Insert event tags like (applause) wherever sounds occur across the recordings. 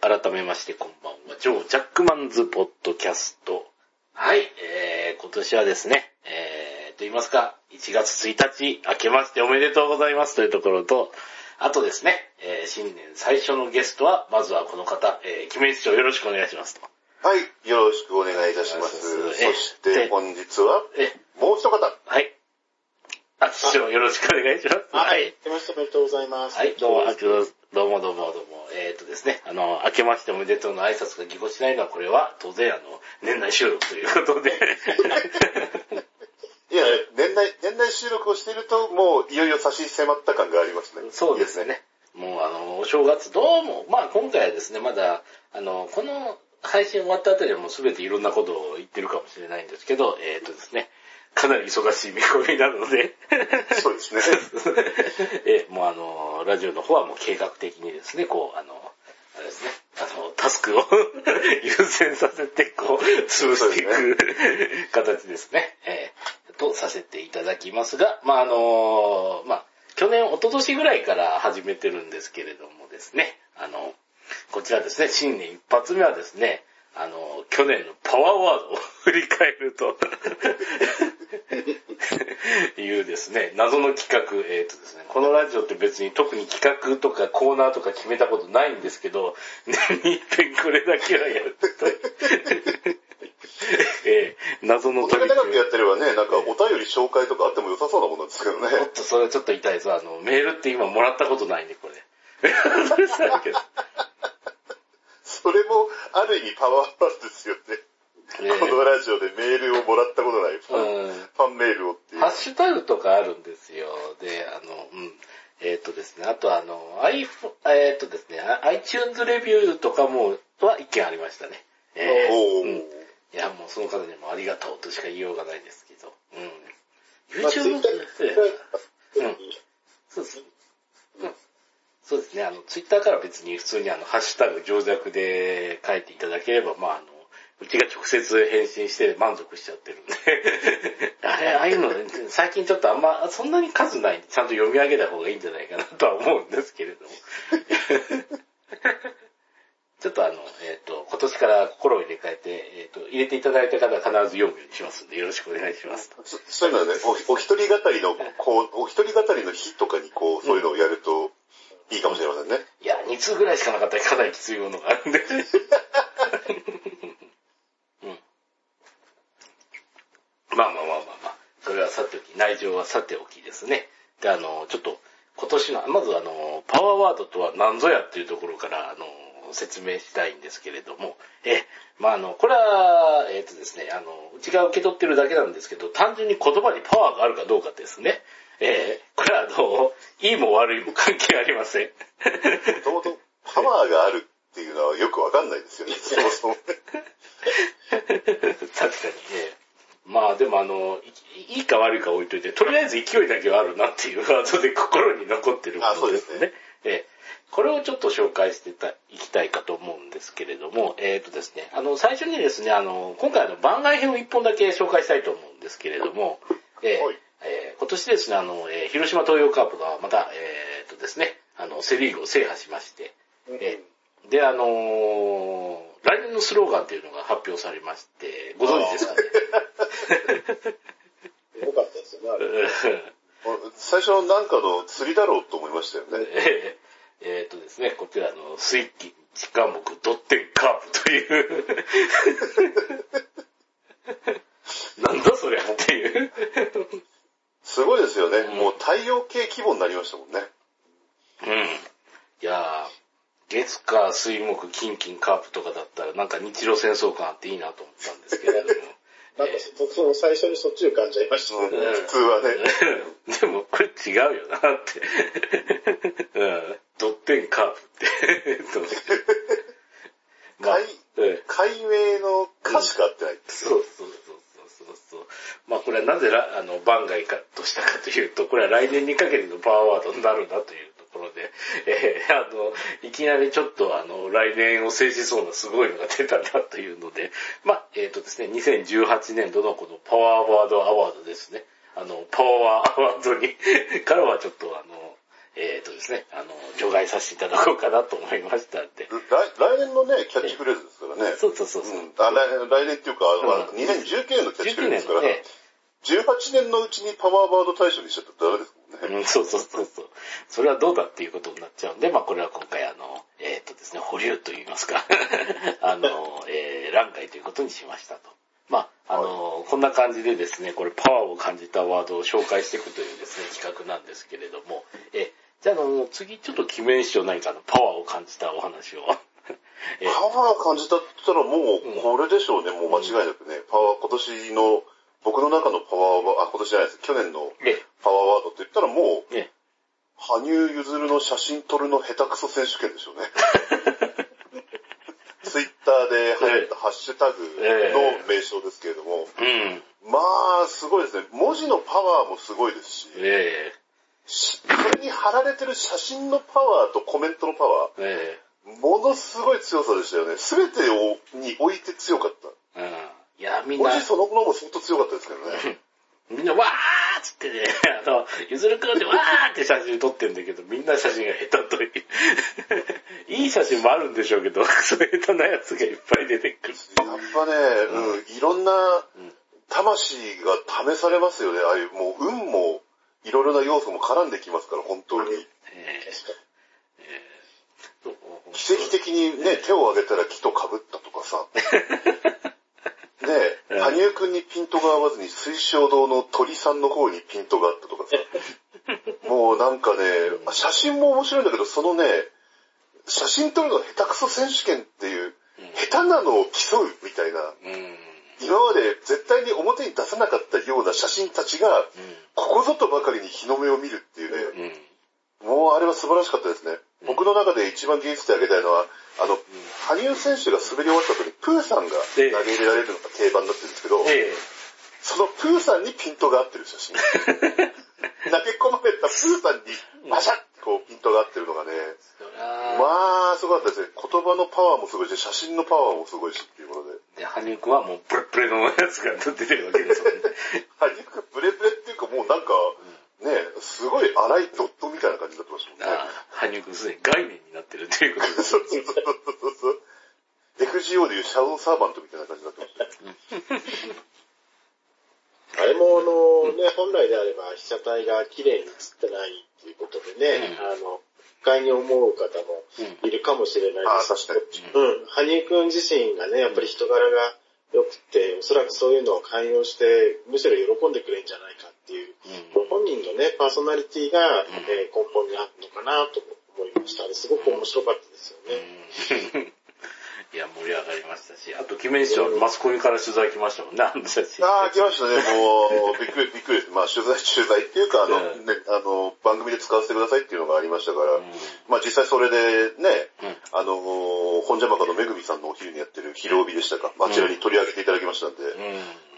改めましてこんばんは。ジョー・ジャックマンズ・ポッドキャスト。はい、えー、今年はですね、えー、と言いますか、1月1日、明けましておめでとうございますというところと、あとですね、えー、新年最初のゲストは、まずはこの方、えー、キメイチ長よろしくお願いしますと。はい、よろしくお願いいたしますそして本日は、え、もう一方。はい。あ、師匠よろしくお願いします。はい。明けましておめでとうございます。はい、どうも、あどうもどうもどうも。えっ、とですね、あの、明けましておめでとうの挨拶がぎこちないのは、これは当然あの、年内収録ということで。(laughs) いや、年内、年内収録をしていると、もういよいよ差し迫った感がありますね。そうですね。もうあの、お正月、どうも、まあ今回はですね、まだ、あの、この配信終わったあたりはもうすべていろんなことを言ってるかもしれないんですけど、えっ、とですね、かなり忙しい見込みなので、そうですね。(laughs) えもうあの、ラジオの方はもう計画的にですね、こう、あの、あれですね、あの、タスクを (laughs) 優先させて、こう、潰していく形ですね、えーとさせていただきますが、まああの、まあ去年、一昨年ぐらいから始めてるんですけれどもですね、あの、こちらですね、新年一発目はですね、あの、去年のパワーワードを振り返るというですね、謎の企画、えっ、とですね、このラジオって別に特に企画とかコーナーとか決めたことないんですけど、年に一遍これだけはやるという。(laughs) えー謎の取り組み長くやってればね、なんかお便り紹介とかあっても良さそうなものなんですけどね。おっと、それちょっと痛いぞ。あの、メールって今もらったことないんで、これ。(laughs) それも、ある意味パワーワードですよね。ねこのラジオでメールをもらったことないファン,、うんファンメールをっていうハ。ッシュタグとかあるんですよ。で、あの、うん。えっ、とですね、あとあの、iPhone、えっ、とですね、あ iTunes レビューとかも、は一件ありましたね。えーうんいや、もうその方にもありがとうとしか言いようがないですけど。うん。YouTube ッタええうんそうです。うん。そうですね。あの、ツイッターから別に普通にあの、ハッシュタグ上弱で書いていただければ、まああの、うちが直接返信して満足しちゃってるんで。(laughs) あれ、ああいうの、最近ちょっとあんま、そんなに数ないんで、ちゃんと読み上げた方がいいんじゃないかなとは思うんですけれども。(laughs) ちょっとあの、えっ、と、今年から心を入れ替えて、えっ、と、入れていただいた方は必ず読むようにしますんで、よろしくお願いします。そそういうのはね、おお一人語りの、こう、お一人語りの日とかにこう、そういうのをやるといいかもしれませんね。いや、2通ぐらいしかなかったらかなりきついものがあるんで。うん。まあまあまあまあまあ、それはさておき、内情はさておきですね。で、あの、ちょっと、今年の、まずあの、パワーワードとは何ぞやっていうところから、あの、説明したいんですけれども、え、まああの、これは、えっ、とですね、あの、うちが受け取ってるだけなんですけど、単純に言葉にパワーがあるかどうかですね。えー、これはあの、いいも悪いも関係ありません。もともとパワーがあるっていうのはよくわかんないですよね、(laughs) そもそも。確かにね。まあでもあの、いいいか悪いか置いといて、とりあえず勢いだけはあるなっていうワードで心に残ってるもあそうでのですすねね。ええこれをちょっと紹介してたいきたいかと思うんですけれども、えっ、とですね、あの、最初にですね、あの、今回あの番外編を一本だけ紹介したいと思うんですけれども、えーはいえー今年ですね、あの、えー広島東洋カープがまた、えっ、とですね、あの、セリーグを制覇しまして、えーで、あのー来年のスローガンっていうのが発表されまして、ご存知ですかね？(laughs) よかったですよね、あれ。(laughs) 最初なんかの釣りだろうと思いましたよね。えーえーとですね、こちらの水金地下木ドッテンカープという、なんだそれっていう。すごいですよね。うんもう太陽系規模になりましたもんね。うん。いやー、月火水木金金カープとかだったらなんか日露戦争感あっていいなと思ったんですけれども。(laughs) なんかそ、その最初にそっちを感じちゃいましたうんね。普通はね。(laughs) でもこれ違うよなって。(laughs) うん。ドッテンカープって。まあ海うん解明の歌しか合ってない。そうそうそうそうそうそう。まあこれはなぜらあの番外かとしたかというと、これは来年にかけてのパワーワードになるんだというところで、えーあの、いきなりちょっとあの、来年を制しそうなすごいのが出たなというので、まあ、えっ、とですね、2018年度のこのパワーワードアワードですね。あの、パワーアワードにからはちょっとあの、えっ、とですね、あの、除外させていただこうかなと思いましたんで。来来年のね、キャッチフレーズですからね。そうそうそうそう。うんあ来来年っていうか、まあうん2019年のキャッチフレ19ーズですから、ね、18年のうちにパワーワード大賞にしちゃったらダメですもんね。うん、そうそうそうそう。それはどうだっていうことになっちゃうんで、まあこれは今回あの、えっ、とですね、保留と言いますか、(laughs) あの、えー、欄外ということにしましたと。まあ、あの、こんな感じでですね、これパワーを感じたワードを紹介していくというですね、企画なんですけれども、え、じゃああの、次ちょっと決めんしよう何かのパワーを感じたお話を。(laughs) えパワー感じたって言ったらもう、これでしょうね、もう間違いなくね。パワー、今年の、僕の中のパワーワード、あ、今年じゃないです。去年のえ、パワーワードって言ったらもう、え、羽生結弦の写真撮るの下手くそ選手権でしょうね。(laughs) ツイッターで流行ったハッシュタグの名称ですけれども、うん。まあ、すごいですね。文字のパワーもすごいですし、えしそれに貼られてる写真のパワーとコメントのパワええー、ものすごい強さでしたよね。すべてをに置いて強かった。えうん。いや、みんなそのものも相当強かったですけどね。(laughs) みんなわーっつってね、(laughs) あの、ゆずるくんでわーって写真撮ってんだけど、みんな写真が下手という。(laughs) いい写真もあるんでしょうけど、それ下手なやつがいっぱい出てくる。やっぱね、うん、いろんな魂が試されますよね。ああいう、もう運も、いろいろな要素も絡んできますから、本当に。ええ奇跡的にね、手を挙げたら木と被ったとかさ。ねえ、うん羽生くんにピントが合わずに水晶堂の鳥さんの方にピントがあったとかさ。もうなんかね、写真も面白いんだけど、そのね、写真撮るの下手くそ選手権っていう、下手なのを競うみたいな、うん。今まで絶対に表に出さなかったような写真たちが、ここぞとばかりに日の目を見るっていうね、うん。もうあれは素晴らしかったですね。僕の中で一番芸術で挙げたいのは、あの、羽生選手が滑り終わった後にプーさんが投げ入れられるのが定番になってるんですけど、えそのプーさんにピントが合ってる写真。(laughs) 投げ込まれたプーさんにバシャッてこうピントが合ってるのがね、まあ、すごかったですね。言葉のパワーもすごいし、写真のパワーもすごいしっていうことで。で、羽生くんはもうプレプレのやつが出てるわけですもんね。(laughs) 羽生くんブレブレっていうかもうなんか、ね、すごい荒いドットみたいな感じになってましたもんね。ああ羽生くんすでに概念になってるということです。そうそうそうそう。FGO でいうシャドウサーバントみたいな感じになってました。あれもあのね、本来であれば被写体が綺麗に写ってないっていうことでね、あの、不快に思う方もいるかもしれないああ、です確かに。うん、羽生くん自身がね、やっぱり人柄が良くて、おそらくそういうのを寛容して、むしろ喜んでくれるんじゃないかっていう、本人のね、パーソナリティが、えー根本にあるのかなと思いました。すごく面白かったですよね。(laughs) いや、盛り上がりましたし、あと、記念賞、マスコミから取材来ましたもんね、あの写真。ああ、来ましたね。もう、(laughs) びっくり、びっくりです。まあ、取材、取材っていうか、あの、うんね、あの、番組で使わせてくださいっていうのがありましたから、うんまあ、実際それでね、うんあの、本邪魔かのめぐみさんのお昼にやってる昼帯でしたか、あちらに取り上げていただきましたんで、うん。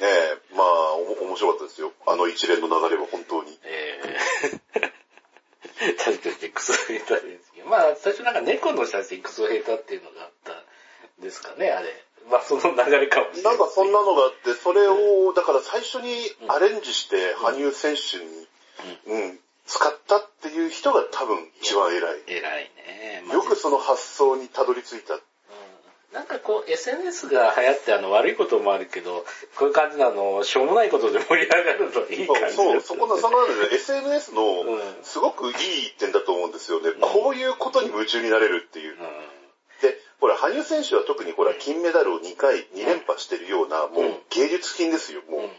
ええまあ、面白かったですよ。あの一連の流れは本当に。えー (laughs) 確かにクソヘタですけど、まあ、最初なんか猫の写真クソヘタっていうのがあったんですかね、あれ。まあ、その流れかもしれな。ないんかそんなのがあって、それを、だから最初にアレンジして、羽生選手に、うん、使ったっていう人が多分一番偉い。偉いね。まあよくその発想にたどり着いた。うんなんかこう、SNS が流行ってあの悪いこともあるけど、こういう感じのあの、しょうもないことで盛り上がるといい感じそう、ですそこの、そのなんでね、(laughs) SNS のうんすごくいい点だと思うんですよね。こういうことに夢中になれるっていう。うんで、ほら、羽生選手は特にほら、金メダルを2回、2連覇してるような、もう芸術品ですよ。もう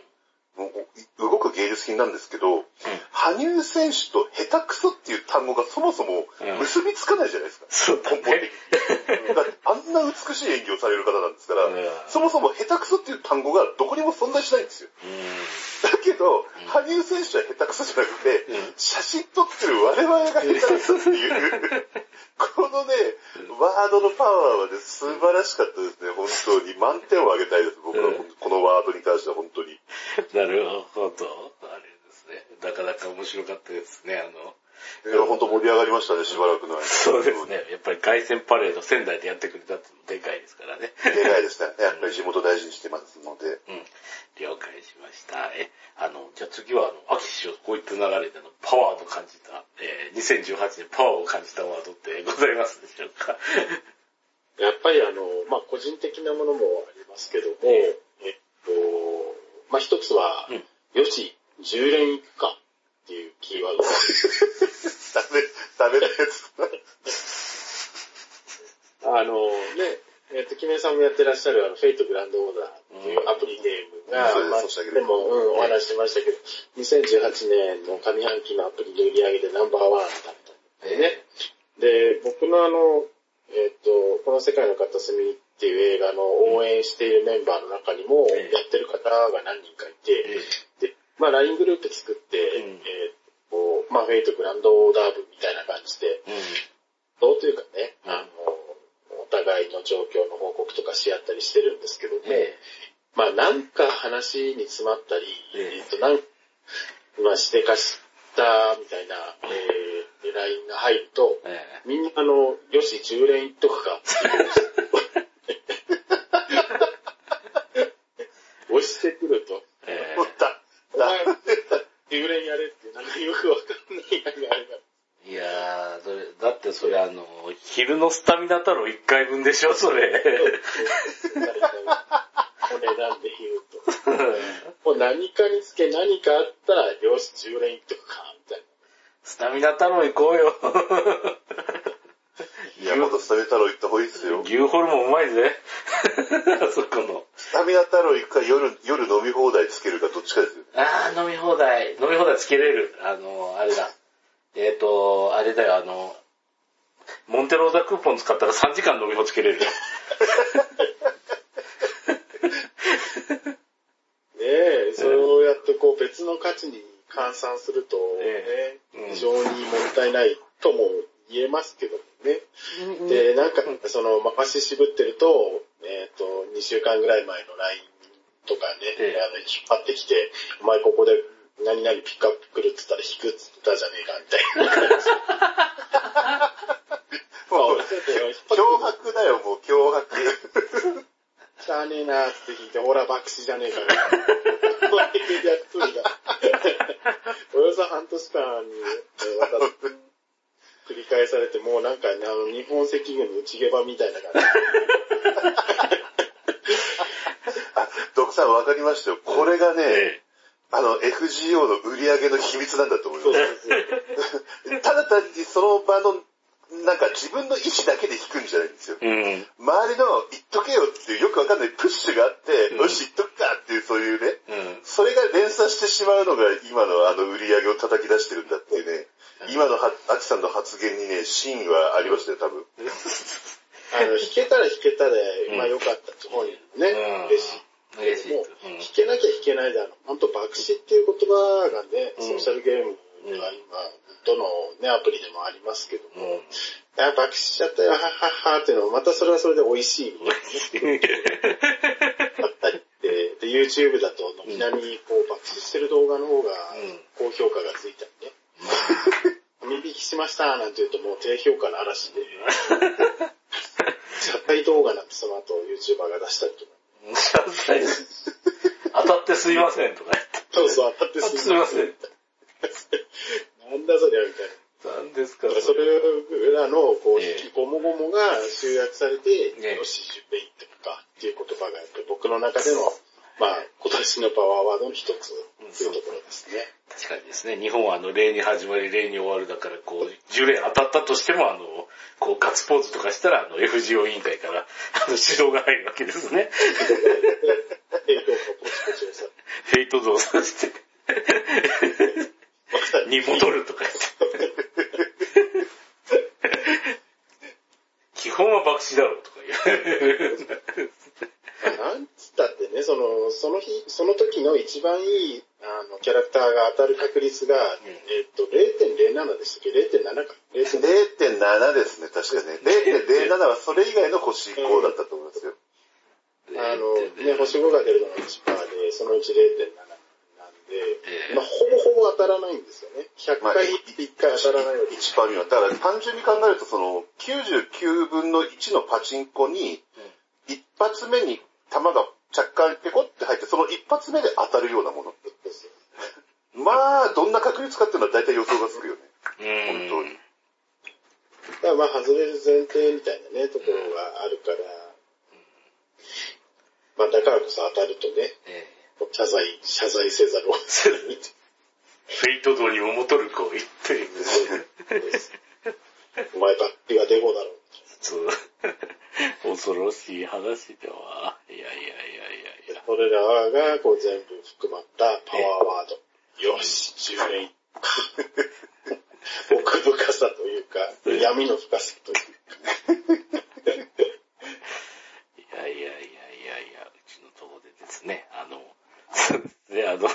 動く芸術品なんですけど、羽生選手と下手くそっていう単語がそもそも結びつかないじゃないですか。そうだ根本ね。的に。(laughs) だってあんな美しい演技をされる方なんですから、うんそもそも下手くそっていう単語がどこにも存在しないんですよ。だけど、羽生選手は下手くそじゃなくて、うん写真撮ってる我々が下手くそっていう、このね、ワードのパワーはね、素晴らしかったですね、本当に。満点をあげたいです、僕は、うんこのワードに関しては本当に。なるほど。あれですね。なかなか面白かったですね。あの、いや、本当盛り上がりましたね、しばらくの間。そうですね。やっぱり凱旋パレード仙台でやってくれたってでかいですからね。でかいですね。やっぱり地元大事にしてますので。うん。了解しました。え、あの、じゃあ次は、あの、秋師匠、こういった流れでのパワーと感じた、えー、2018年パワーを感じたワードってございますでしょうか？やっぱりあの、まあ、個人的なものもありますけども、ええっと、まあ、一つは、うんよし、10連いくかっていうキーワードがダメ、ダメなやつ。あのね、えっと、キメさんもやってらっしゃるあの、フェイトグランドオーダーっていうアプリゲームが、うんまあ、でも、うん、お話ししましたけど、2018年の上半期のアプリの売り上げでナンバーワンだったんでね。で、僕のあの、えっ、と、この世界の片隅っていう映画の応援しているメンバーの中にも、ええやってる方が何人かいて、えで、まあ LINE グループ作って、うんえっ、と、まあフェイトグランドオーダー部みたいな感じで、うん。どうというかね、うんあの、お互いの状況の報告とかし合ったりしてるんですけども、えまあなんか話に詰まったり、えええっと、なん、まあしてかしたみたいな、えー、LINE が入ると、ええみんなあの、よし、10連いっとくかって言うんです押してくると、ええもうだ、お前、10連やれって、なんかよくわかんないやがあれが。いやー、それ、だってそれあの、昼のスタミナ太郎1回分でしょ、それ。(laughs) お値段で言うと。もう何かにつけ何かあったら、よし、10連いっとくか、みたいスタミナ太郎行こうよ。いや、もっとスタミナ太郎行った方がいいですよ。牛ホルモンうまいぜ。あ (laughs) そこの。スタミナ太郎行くか夜、夜飲み放題つけるかどっちかですよ。あー、飲み放題。飲み放題つけれる。あの、あれだ。えっ、と、あれだよ、あの、モンテローザクーポン使ったら3時間飲み放つけれるよ。な。ねえ、それをやってこう別の価値に換算すると、えねうん非常にもったいないとも言えますけどね。で、なんか、その、回し渋ってると、えっ、と、2週間ぐらい前の LINE とかね、ええあの、引っ張ってきて、お前ここで何々ピックアップ来るっつったら引くっつったじゃねえか、みたいな。(laughs) もう、脅脅迫だよ、もう脅迫。しゃあねえなーって聞いて、ほら、爆死じゃねえかな。こういうやりとりが。およそ半年間にえーわたって繰り返されて、もうなんかね、あの、日本赤軍の内ゲバみたいな感じ。あ、ドクさんわかりましたよ。これがね、えあの、FGO の売り上げの秘密なんだと思いま。す。(laughs) ただ単にその場の、なんか自分の意思だけで弾くんじゃないんですよ。えうん。周りの言っとけよっていうよくわかんないプッシュがあって、うんよし言っとくかっていうそういうね、うん。それが連鎖してしまうのが今のあの売り上げを叩き出してるんだっていうね、今のはアキさんの発言にね、真はありましたよ、多分。あの、(laughs) 弾けたら弾けたで、うんまあ良かったって本人もね、うん嬉しい。嬉しい。もううん弾けなきゃ弾けないだろう。本当爆死っていう言葉がね、うんソーシャルゲームが今、どのね、アプリでもありますけども、うんいや、爆死しちゃったよ、はっはっはっていうのも、またそれはそれで美味しいみたいなね。あったりで、で、YouTube だと軒並みこう爆死してる動画の方がうん高評価がついたりね。網引きしましたなんて言うともう低評価の嵐で、社会動画なんてその後 YouTuber が出したりとか。(laughs) 当たってすいませんとかそうそう、当たって言って。すいませんだそりゃみたいな。何ですかだからそれらの、こう、ええ引きこもごもが集約されて、ええよし、10年いってくかっていう言葉がやっぱり僕の中での、まあ、今年のパワーワードの一つっていうところですね。確かにですね、日本はあの、例に始まり、例に終わるだから、こう、10連当たったとしても、あの、こう、ガッツポーズとかしたら、あの、FGO 委員会から、あの、指導が入るわけですね。(laughs) 影響がポチポチをさ、フェイト増させて、に戻るとか言って。基本は爆死だろうとか言う。なんつったってね、その、その日、その時の一番いい、あの、キャラクターが当たる確率が、えっと、0.07でしたっけ ?0.7 か。0.7 0.7ですね、確かね。0.07はそれ以外の星5だったと思いますよ。あの、ね、星5が出るのが1%で、そのうち0.7なんええまあ、ほぼほぼ当たらないんですよね。100まあ回1回当たらないわけ1パーには。だから単純に考えると、その、99分の1のパチンコに、一発目に弾が着火にペコって入って、その一発目で当たるようなもの。ですよ。まあ、どんな確率かっていうのは大体予想がつくよね。うん。本当に。だからまあ、外れる前提みたいなね、ところがあるから、まあ、だからこそ当たるとね、ええ謝罪、謝罪せざるを得ないフェイト道にもとるこう言ってる。なです。お前ばっかりはデボだろ。そう恐ろしい話では。いやいやいやいやいや。それらがこう全部含まったパワーワード。よし、10年。(laughs) 奥深さというか、闇の深さというか。いやいやいやいやいや、うちのとこでですね、あの、(laughs) ですね、あの、(laughs) う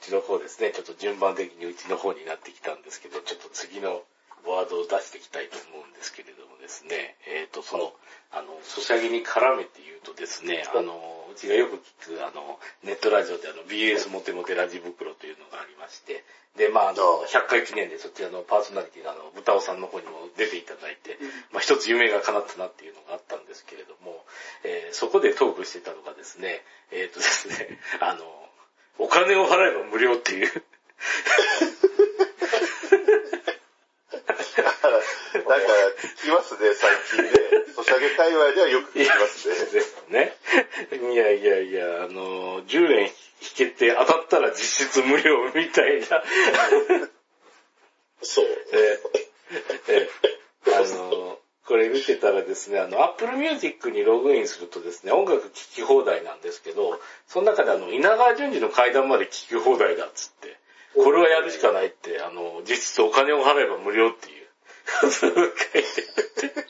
ちの方ですね、ちょっと順番的にうちの方になってきたんですけど、ちょっと次のワードを出していきたいと思うんですけれどもですね、えっ、と、その、あの、ソシャゲに絡めて言うとですね、あの、うちがよく聞く、あの、ネットラジオであの、BS モテモテラジ袋というのがありまして、で、まあ、あの、100回記念でそちらのパーソナリティのあの、豚尾さんの方にも出ていただいて、まあ一つ夢が叶ったなっていうのがあったんですけれども、えーそこでトークしてたのがですね、えっ、とですね、あの、お金を払えば無料っていう、なんか、聞きますね、最近ね。ソシャゲ界隈ではよく聞きますね。ね。いやいやいや、あの、10円引けて当たったら実質無料みたいな。そう。ええあの、これ見てたらですね、あの、Apple Music にログインするとですね、音楽聴き放題なんですけど、その中であの、稲川淳二の階段まで聴き放題だっつって、これはやるしかないって、あの、実質お金を払えば無料っていう。書いてあって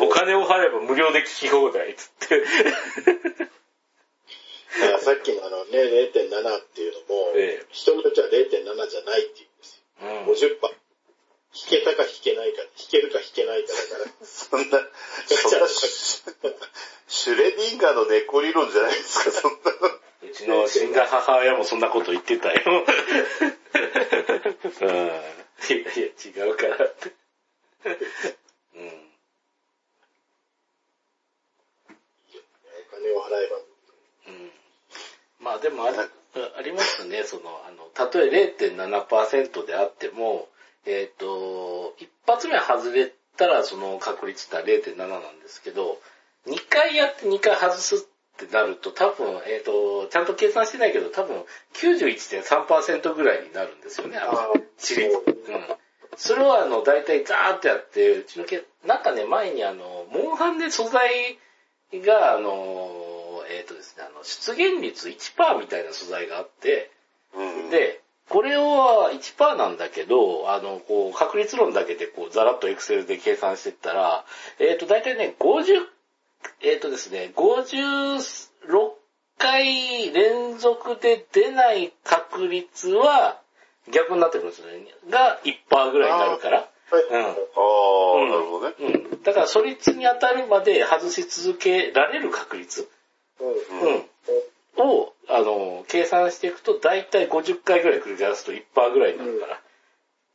お金を払えば無料で聴き放題っつって。だからさっきのあのね、0.7っていうのも、ええ人によっては0.7じゃないっていうんですよ。うん50%。弾けたか弾けないか、弾けるか弾けないかだから。(laughs) そんな、そんなシュ、シュレディンガーの猫理論じゃないですか、そんなの。うちの死んだ母親もそんなこと言ってたよ。(laughs) (laughs) うん、いやいや、違うからって。うんお金を払えば。うんまあでもあれ、ありますね、その、あの、たとえ0.7%であっても、えっ、と、一発目外れたらその確率って0.7なんですけど、2回やって2回外すってなると多分、えっ、と、ちゃんと計算してないけど多分91.3%ぐらいになるんですよね、あのあーチリ、うん。それはあの、大体ザーってやって、うちのけ、なんかね、前にあの、モンハンで素材が、あの、えっ、とですね、あの、出現率1%みたいな素材があって、うん。で、これは1%なんだけど、あの、こう、確率論だけでこう、ざらっとエクセルで計算してったら、えっ、と、大体ね、50、えっ、とですね、56回連続で出ない確率は、逆になってくるんですよね。が1%ぐらいになるから。はい。うんああ、うんなるほどね。うん。だから、そいつに当たるまで外し続けられる確率、うん。うん、を、あの、計算していくと、だいたい50回ぐらい繰り返すと1%ぐらいになるから、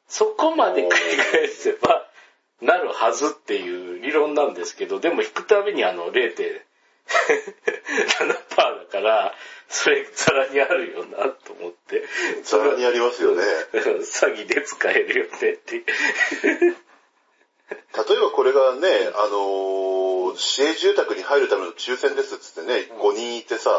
そこまで繰り返せば、なるはずっていう理論なんですけど、でも引くたびにあの0.7%だから、それざらにあるよなと思って、ざらにありますよね。詐欺で使えるよねって。例えばこれがね、あのー市営住宅に入るための抽選ですっつってね、5人いてさ、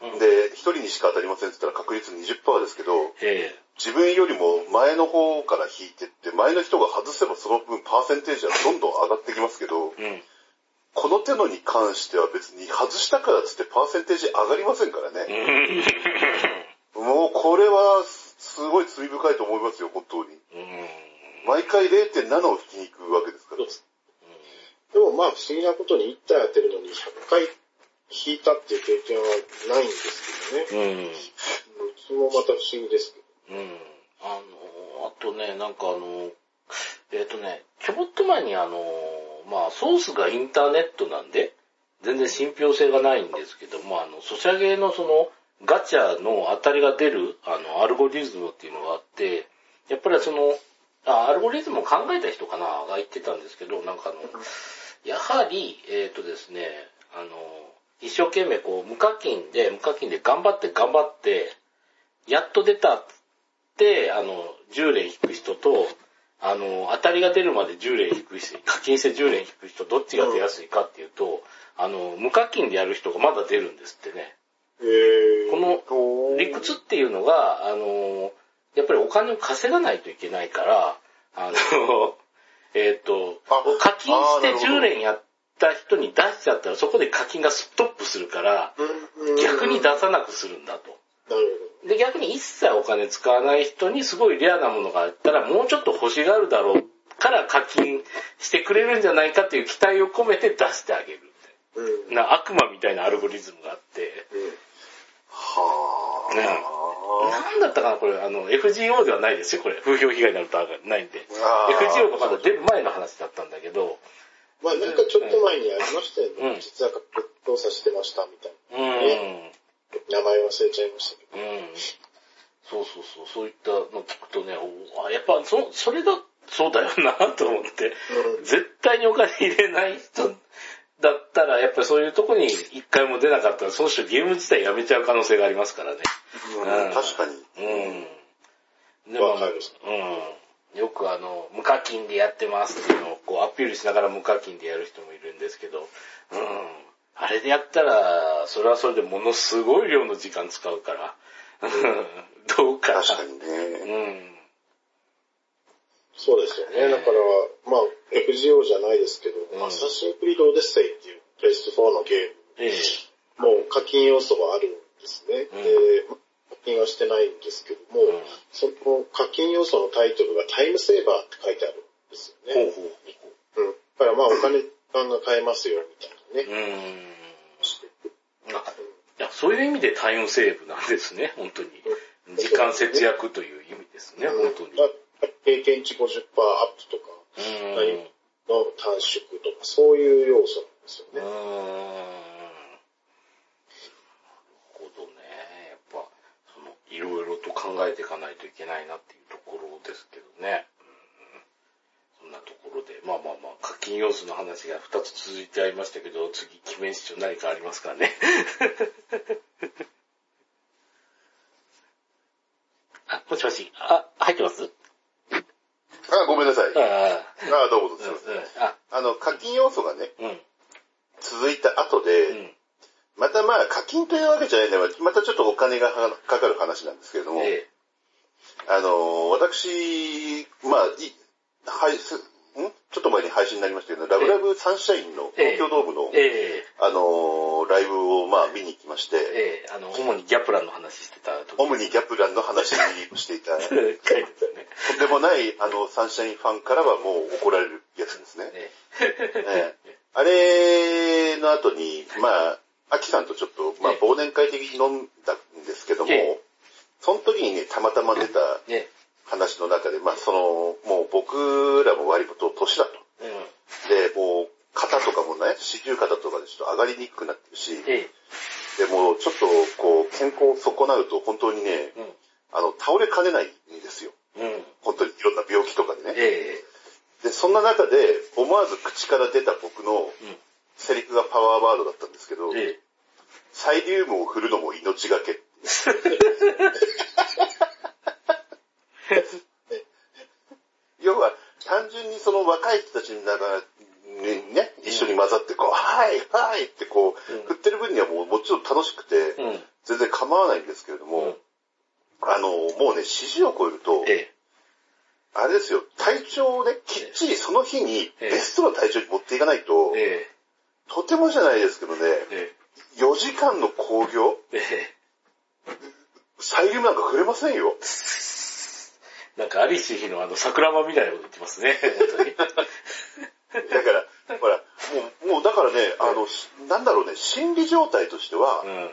うんで、1人にしか当たりませんっつったら確率20%ですけど、え自分よりも前の方から引いてって、前の人が外せばその分パーセンテージはどんどん上がってきますけど、えこの手のに関しては別に外したからっつってパーセンテージ上がりませんからね。うん。もうこれはすごい罪深いと思いますよ、本当に。うん。毎回0.7を引きに行くわけですから。でもまあ不思議なことに1体当てるのに100回引いたっていう経験はないんですけどね。うん。うちもまた不思議です。うん。あの、あとね、なんかあの、えっ、とね、ちょこっと前にあの、まあ、ソースがインターネットなんで、全然信憑性がないんですけども、あの、ソシャゲのその、ガチャの当たりが出る、あの、アルゴリズムっていうのがあって、やっぱりその、あアルゴリズムを考えた人かなが言ってたんですけど、なんかあの、やはり、えっ、とですね、あの、一生懸命こう、無課金で、無課金で頑張って頑張って、やっと出た、あの、10連引く人と、あの、当たりが出るまで10連引く人、課金して10連引く人、どっちが出やすいかっていうと、あの、無課金でやる人がまだ出るんですってね。へー。この理屈っていうのが、あの、やっぱりお金を稼がないといけないから、あの、(laughs) えっ、とあ、課金してあーなるほど。10連やった人に出しちゃったらそこで課金がストップするから、うん逆に出さなくするんだと。なるで、逆に一切お金使わない人にすごいレアなものがあったら、もうちょっと欲しがるだろうから課金してくれるんじゃないかっていう期待を込めて出してあげる。うん。な悪魔みたいなアルゴリズムがあって、はねなんだったかなこれ、あの、FGO ではないですよ、これ。風評被害になるとはないんで。FGO がまだ出る前の話だったんだけど、まあなんかちょっと前にありましたよね。うん実は動作してましたみたいうん。な。名前忘れちゃいましたけうん。そうそうそう、そういったの聞くとね、おあやっぱ、そ、それだ、そうだよな、と思って。ど。絶対にお金入れない人だったら、やっぱりそういうとこに一回も出なかったら、その人ゲーム自体やめちゃう可能性がありますからね。うん確かに。うん。でも、うん。よくあの、無課金でやってますっていうのをこうアピールしながら無課金でやる人もいるんですけど、うん。あれでやったら、それはそれでものすごい量の時間使うから、うん (laughs) どうかな。確かにね。うん。そうですよね。だから、まあ、FGO じゃないですけど、うんアサシンクリードオデッセイっていうプレステ4のゲーム、ええ。もう課金要素があるんですね。うんで、課金はしてないんですけども、うんその課金要素のタイトルがタイムセーバーって書いてあるんですよね。ほうほううん。だからまあお金、が買えますよ、みたいなね。ほう。うん。あいや、そういう意味でタイムセーブなんですね、本当に。時間節約という意味ですね、本当に。まあ経験値50%アップとか、うん。の短縮とか、そういう要素なんですよ。ね。なるほどね。やっぱ、その、いろいろと考えていかないといけないなっていうところですけどね。なところで、まあまあまあ、課金要素の話が2つ続いてありましたけど、次、記念室長何かありますかね？(laughs) あ、もしもし、あ、入ってます？あ、ごめんなさい。ああ、あ、どうもどうぞ。うん、うん、あ、あの、課金要素がね、うん、続いた後で、うん、またまあ課金というわけじゃないんだまたちょっとお金がかかる話なんですけれども、えあの、私、まあ、い、はい、す、ん？ちょっと前に配信になりましたけど、ラブラブサンシャインの東京ドームの、え、え。あの、ライブをまあ見に行きまして、え、え。え、あの、主にギャプランの話してた時。主にギャプランの話をしていた、(laughs) と回ですよね。んでもない、あの、サンシャインファンからはもう怒られるやつですね。(laughs) ええ。えあれの後に、まあ、アキさんとちょっと、まあ、ええ。忘年会的に飲んだんですけども、ええ。その時にね、たまたま出たえ、ね、話の中で、まあ、その、もう僕らも割と年だと。うん、で、もう、肩とかもね、四十肩とかでちょっと上がりにくくなってるし、えで、もうちょっと、こう、健康を損なうと本当にね、え、あの、倒れかねないんですよ。うん、うん、本当にいろんな病気とかでね。えで、そんな中で、思わず口から出た僕のえ、うん、セリフがパワーワードだったんですけど、ええ、サイリウムを振るのも命がけ。(laughs) (laughs) 要は、単純にその若い人たちにながら、ね、ね一緒に混ざってこう、はい、はいってこう、うん。振ってる分にはもうもちろん楽しくて、うん、全然構わないんですけれども、うん。あの、もうね、四十を超えると、ええ、あれですよ、体調をね、きっちりその日にええ。ベストな体調に持っていかないと、えとてもじゃないですけどね、え、え。4時間の興行、え、え。サイリウムなんか触れませんよ。(laughs) え。なんか、アリシヒのあの、桜間みたいなこと言ってますね、本当に。だから、ほら、もう、もうだからね、あの、しなんだろうね、心理状態としては、うん、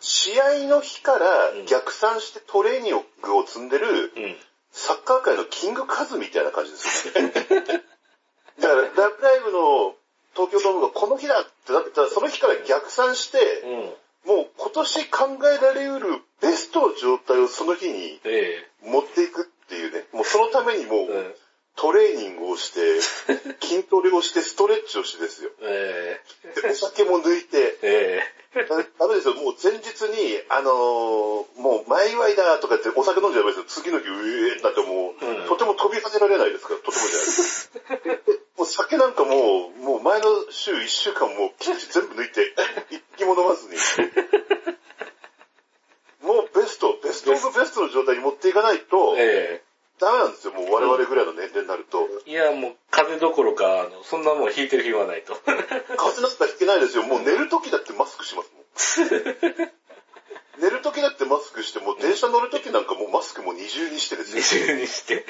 試合の日からうん逆算してトレーニングを積んでる、うん、サッカー界のキングカズみたいな感じですよね。だから、ラブライブの東東京ドームがこの日だってなってたら、その日から逆算して、うん。もう今年考えられうるベストの状態をその日にえ持っていくっていうね。もうそのためにもうえうん。トレーニングをして、(laughs) 筋トレをして、ストレッチをしてですよ。えでお酒も抜いて、ええだダメですよ。もう前日に、あのーもう前祝いだとかってお酒飲んじゃダメですよ。次の日、うえーだってもう、うんとても飛び跳ねられないですから、とてもじゃない (laughs) です。もう酒なんかもう、もう前の週1週間もうきっちり全部抜いて、一気も飲まずに。(laughs) もうベスト、ベストオブベストの状態に持っていかないと、ですよ。もう我々ぐらいの年齢になると。えいや、もう風邪どころか、あの、そんなもん引いてる暇はないと。風邪なんかひけないですよ。もう寝るときだってマスクしますもん。(laughs) 寝るときだってマスクして、もう電車乗るときなんかもうマスクも二重にしてですよ。二重にして。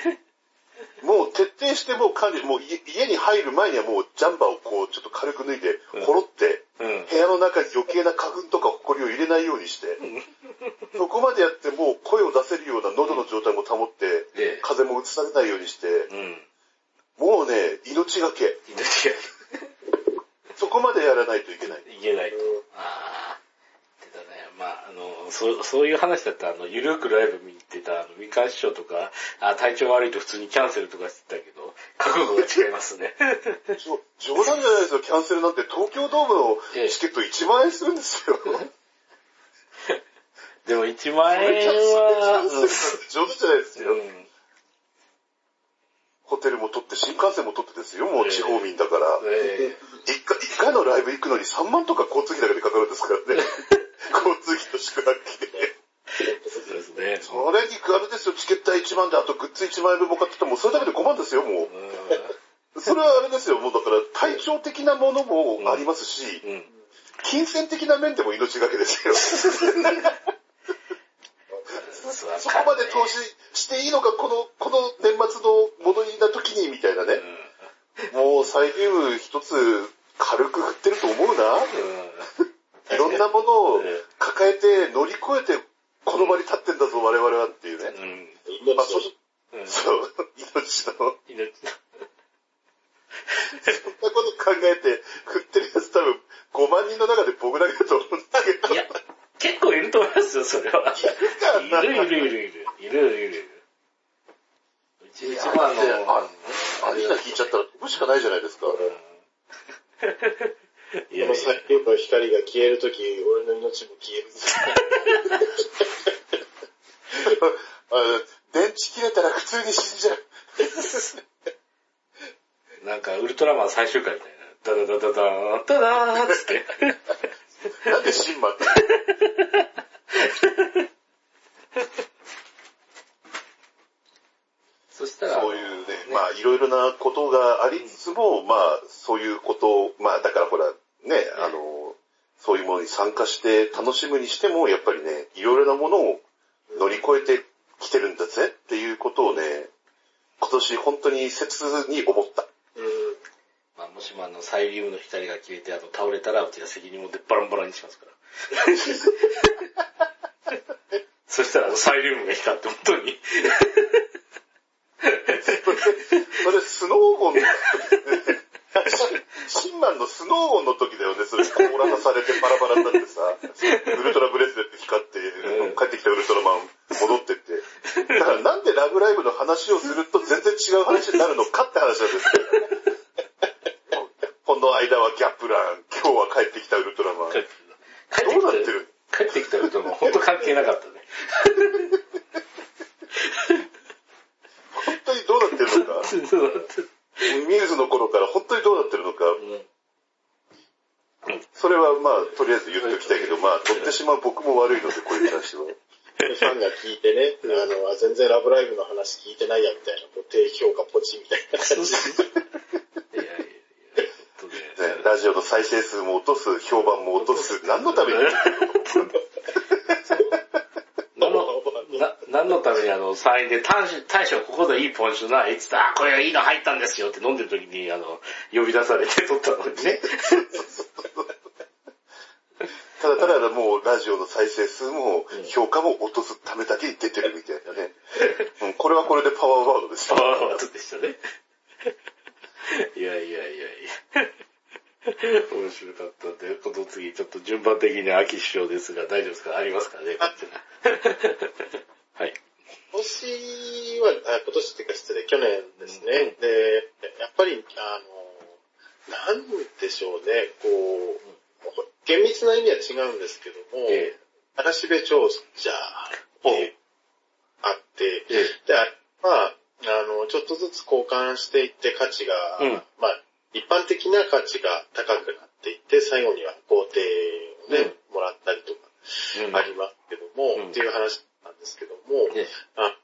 もう徹底してもう管理、もう家家に入る前にはもうジャンバーをこうちょっと軽く脱いでうん、ほろって、うん。部屋の中に余計な花粉とか埃を入れないようにして、されないようにして、うん。もうね、命がけ。命がそこまでやらないといけない。いけないと。ああ。てだね、まあ、あの、そう、そういう話だったら、あの、ゆるくライブ見てた、あの、みかん師匠とか、あ体調悪いと普通にキャンセルとかしてたけど、覚悟が違いますね。(laughs) ちょ冗談じゃないですよ、キャンセルなんて東京ドームのチケット1万円するんですよ。(laughs) でも1万円は、ンセルなんて冗談じゃないですよ。うん。ホテルも取って、新幹線も取ってですよ、もう地方民だから。え一回、一回のライブ行くのに3万とか交通費だけでかかるんですからね。(laughs) 交通費と宿泊費そうですね。それにあれですよ、チケット代1万で、あとグッズ1万円分も買ってたらもうそれだけで5万ですよ、もう。それはあれですよ、もうだから体調的なものもありますし、うん。うん。金銭的な面でも命がけですよ。そこまで投資していいのか、この、この年末の戻りな時に、みたいなね。もうサイリウム一つ軽く振ってると思うな。いろんなものを抱えて乗り越えてこの場に立ってんだぞ、我々はっていうね。うん。まあ、そうん。そう、命の、命そんなこと考えて振ってるやつ多分5万人の中で僕だけだと思うんだけど。いや、結構いると思いますよ、それは。いるいるいるいる。いるいるいる。うち一番の、あアリーナ引いちゃったら飛ぶしかないじゃないですか。いやこの最強の光が消えるとき、俺の命も消える。(laughs) あ電池切れたら普通に死んじゃう。(laughs) なんか、ウルトラマン最終回みたいな。ダダダダダーン、ダダーンっつって。(laughs) なんでシンマって。そしたら、そういうね、まあいろいろなことがありつつも、まあそういうことを、まあだからほら、ね、あの、そういうものに参加して楽しむにしても、やっぱりね、いろいろなものを乗り越えてきてるんだぜっていうことをね、今年本当に切に思った。うん。まあ、もしもあの、サイリウムの光が消えて、あの、倒れたら、うちが責任持ってバランバランにしますから。(laughs) (laughs) そしたら、サイリウムが光って、本当に。(laughs) それスノーゴンの時 (laughs) シンマンのスノーゴンの時だよね、それ凍らされてバラバラになってさ、ウルトラブレスレット光って、うん帰ってきたウルトラマン戻ってって。だからなんでラブライブの話をすると全然違う話になるのかって話なんですよ。この間はギャップラン、今日は帰ってきたウルトラマン。帰ってきたどうなってる帰ってきたウルトラマン、本当関係なかったね。本当にどうなってるのか。ミューズの頃から本当にどうなってるのか。それはまあ、とりあえず言っておきたいけど、まあ、取ってしまう僕も悪いので、これに関しては。ファンが聞いてね、あの、あ全然ラブライブの話聞いてないやみたいな、こう低評価ポチみたいな感じで。いやいやいや、本当ねね、ラジオの再生数も落とす、評判も落とす、何のために？何の、な、何のためにあの、3位で、大将、ここでいいポンシュない？っつって、あ、これいいの入ったんですよって飲んでる時に、あの、呼び出されて撮ったのにね。ただただもうラジオの再生数も評価も落とすためだけに出てるみたいなね。うんこれはこれでパワーワードですよ。パワーワードでしたね。いやいやいやいや。面白かったんで、この次ちょっと順番的に秋首相ですが、大丈夫ですか？ありますかね？はい。今年は、あ今年っていうか失礼、去年ですね。うんで、やっぱり、あの、なんでしょうね、こう、厳密な意味は違うんですけども、え嵐部長者ってあって、ええ。で、あまあ、あの、ちょっとずつ交換していって価値が、うん。まあ、一般的な価値が高くなっていって、最後には工程をね、もらったりとかうん。ありますけども、うん。っていう話なんですけども、えあの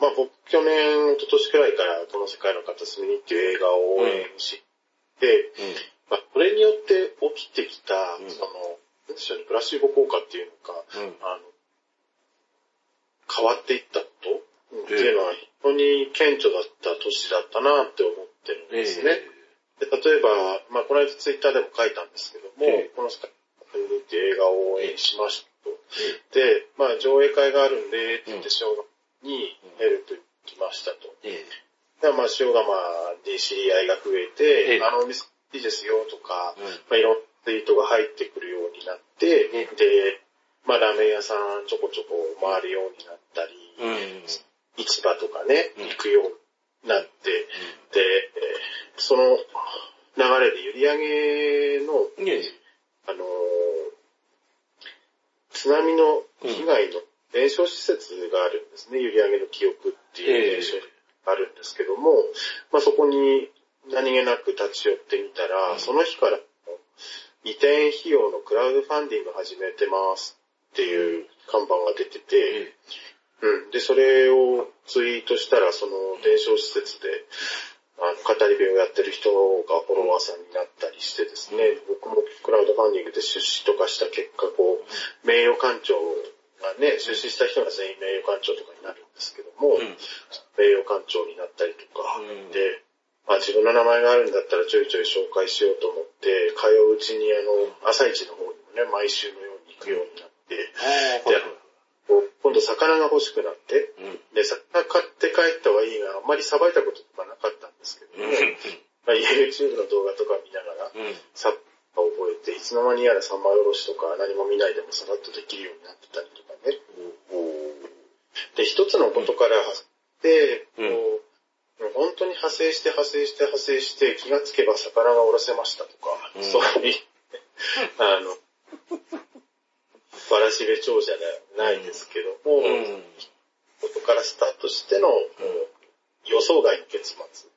まあ僕去年、一昨年くらいからこの世界の片隅にっていう映画を応援して、まあこれによって起きてきた、うんその、なんでしょうね、プラシーボ効果っていうのか、うん。うん。あの、変わっていったこと、うんっていうのは非常に顕著だった年だったなって思ってるんですね。で例えば、まあこの間ツイッターでも書いたんですけども、ええこの世界の片隅にって映画を応援しましたと。で、まあ上映会があるんで、って言って塩釜にヘルプ来ましたと。えでまあ塩釜に知り合いが増えて、ええあのお店いいですよとか、うん。まあいろんなツイートが入ってくるようになって、えで、まあラーメン屋さんちょこちょこ回るようになったり、えうん。市場とかね、うん。行くようになって、で、えーその流れで売り上げの、あのー津波の被害の伝承施設があるんですね。閖上の記憶っていう伝承があるんですけども、まあそこに何気なく立ち寄ってみたら、うん。その日から移転費用のクラウドファンディング始めてますっていう看板が出てて、えうん。で、それをツイートしたら、その伝承施設で、あの、語り部をやってる人がフォロワーさんになったりしてですね、僕もクラウドファンディングで出資とかした結果、こう、名誉館長がね、出資した人が全員名誉館長とかになるんですけども、うん。名誉館長になったりとか、うん。で、まあ自分の名前があるんだったらちょいちょい紹介しようと思って、通ううちにあの、朝市の方にもね、毎週のように行くようになって、で今度魚が欲しくなって、うん。で、魚買って帰ったはいいが、あんまりさばいたこととかなかったんですけども、(laughs) まあ、YouTube の動画とか見ながら、うん。さっと覚えて、いつの間にやら三枚おろしとか何も見ないでもさらっとできるようになってたりとかね。で、一つのことから発って、こう本当に派生して派生して派生して気がつけば魚がおろせましたとか、うん。そういう、(laughs) あの、わらしべ長者ではないですけども、うん。ことからスタートしての、予想外の結末、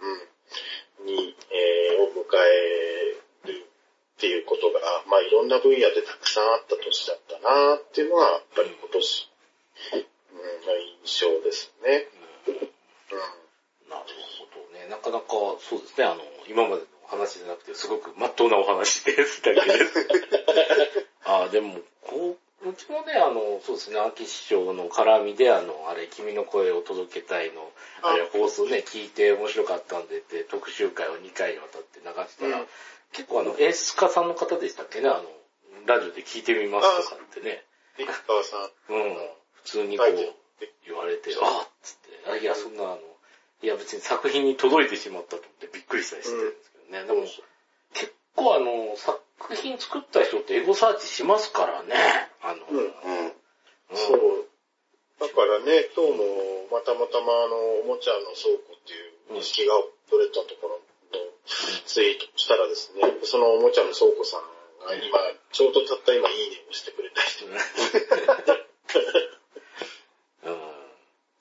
うん、に、えーを迎えるっていうことが、まあいろんな分野でたくさんあった年だったなっていうのが、やっぱり今年、うん、の印象ですね。うん。なるほどね。なかなか、そうですね、あの、今までの話じゃなくて、すごく真っ当なお話です。だけです。(laughs) ああ、でも、こう、うちもね、あの、そうですね、秋師匠の絡みで、あの、あれ、君の声を届けたいの、あ。れ、放送ね、聞いて面白かったんでって、特集会を2回にわたって流したら、うん。結構あの、演出家さんの方でしたっけね、あの、ラジオで聞いてみますとかってね、リッ川さん、うん、普通にこう言われて、あっつって、あいや、そんなあの、いや別に作品に届いてしまったと思ってびっくりしたりしてるんですけどね。でも、結構あの、作品作った人ってエゴサーチしますからね。あの、うんうん。うんそう。だからね、今日もまたまたまあの、おもちゃの倉庫っていう錦川トレットのところのツイートしたらですね、そのおもちゃの倉庫さんが今、ちょうどたった今いいねをしてくれた人うん。(laughs)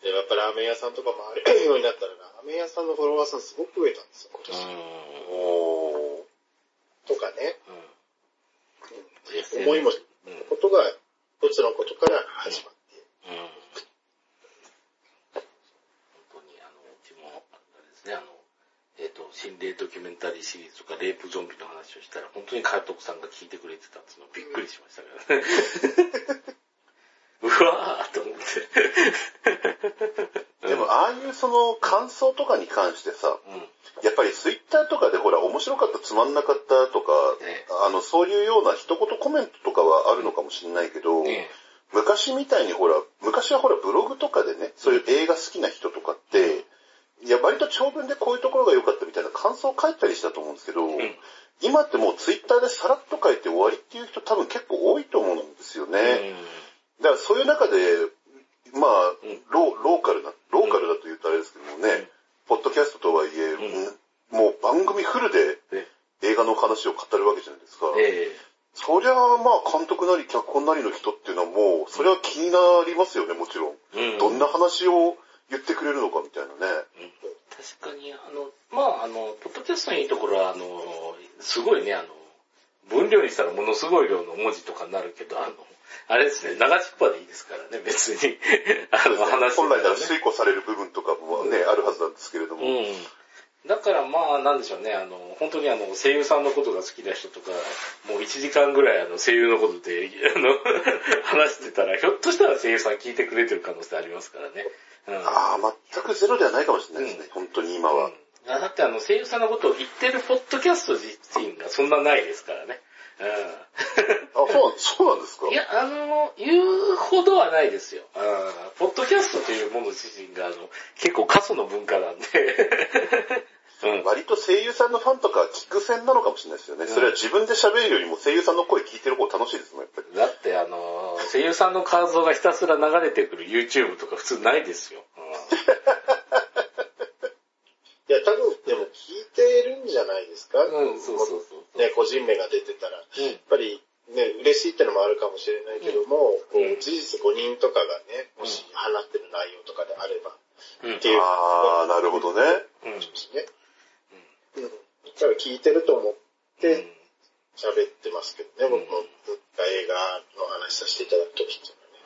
で、やっぱラーメン屋さんとかもあるようになったら、ラーメン屋さんのフォロワーさんすごく増えたんですよ、今年。おー。とかね、うん。思いもことが、一つのことから始まって。本当にあの、うちも、あれですね、あの、えっ、と、心霊ドキュメンタリーシリーズとか、レイプゾンビの話をしたら、本当に監督さんが聞いてくれてたっていうのびっくりしましたからね。(laughs) うわーと (laughs) でも、ああいうその感想とかに関してさ、うん。やっぱりツイッターとかでほら、面白かった、つまんなかったとか、ね。あの、そういうような一言コメントとかはあるのかもしれないけど、ね。昔みたいにほら、昔はほらブログとかでね、そういう映画好きな人とかって、いや、割と長文でこういうところが良かったみたいな感感想を書いたりしたと思うんですけど、ん。今ってもうツイッターでさらっと書いて終わりっていう人多分結構多いと思うんですよね。だからそういう中で、まあ、ん。ローカルな、ローカルだと言うとあれですけどもね、ポッドキャストとはいえ、もう番組フルでね映画の話を語るわけじゃないですか。ええ。そりゃあまあ監督なり脚本なりの人っていうのはもう、それは気になりますよね、もちろん。うん。どんな話を言ってくれるのかみたいなね。確かに、あの、まあ、あの、ポッドキャストのいいところは、あの、すごいね、あの、分量にしたらものすごい量の文字とかになるけど、あの、あれですね、長ちっぱでいいですからね、別に。(laughs) あの、話本来ならね遂行される部分とかもね、あるはずなんですけれども。うん。だからまあ、なんでしょうね、あの、本当にあの、声優さんのことが好きな人とか、もう1時間ぐらいあの、声優のことで、あの、(laughs) 話してたら、ひょっとしたら声優さん聞いてくれてる可能性ありますからね。うん。ああ、全くゼロではないかもしれないですね、本当に今は。うんだってあの、声優さんのことを言ってるポッドキャスト自身がそんなないですからね。あ、そうそうなんですか？うん。いや、あの、言うほどはないですよ。うんポッドキャストというもの自身が、あの、結構過疎の文化なんで。(laughs) うん。割と声優さんのファンとかは聞く戦なのかもしれないですよね。それは自分で喋るよりも声優さんの声聞いてる方が楽しいですもん、やっぱり。だってあの、声優さんの画像がひたすら流れてくる YouTube とか普通ないですよ。(laughs) いや、多分、でも聞いてるんじゃないですか？うん、うん、そうそうそう。ね、個人名が出てたら。うんやっぱり、ね、嬉しいってのもあるかもしれないけども、こうんう事実誤認とかがね、もし放ってる内容とかであれば、うんっていう。ああ、なるほどね。うん。ですね。うん。だから聞いてると思って喋ってますけどね、僕も映画の話させていただくときっていうのはね。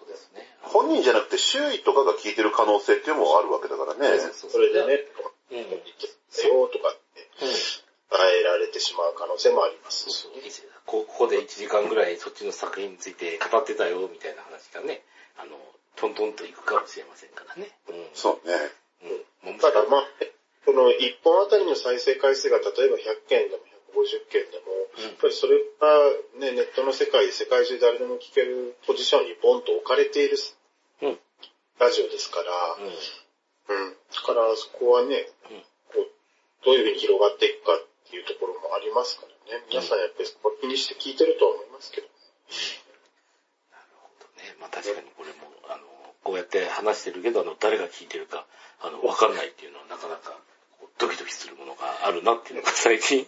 そうですね。本人じゃなくて周囲とかが聞いてる可能性っていうのもあるわけだからね。そうそれでね、うん。うん。言ってたよとかって伝えられてしまう可能性もありますしそうそう。こここで1時間ぐらいそっちの作品について語ってたよ、みたいな話がね、あの、トントンといくかもしれませんからね。うん。そうね。うん。ただまあ、この1本あたりの再生回数が例えば100件でも150件でも、うんやっぱりそれがね、ネットの世界、世界中誰でも聞けるポジションにボンと置かれているうん。ラジオですから、うん。うん。だからそこはね、うん。こうどういうふうに広がっていくかっていうところもありますからね。皆さんやっぱりそこ気にして聞いてるとは思いますけど。ね、まあ確かにこれも、あの、こうやって話してるけど、あの、誰が聞いてるか、あの、わかんないっていうのはなかなか、ドキドキするものがあるなっていうのが最近、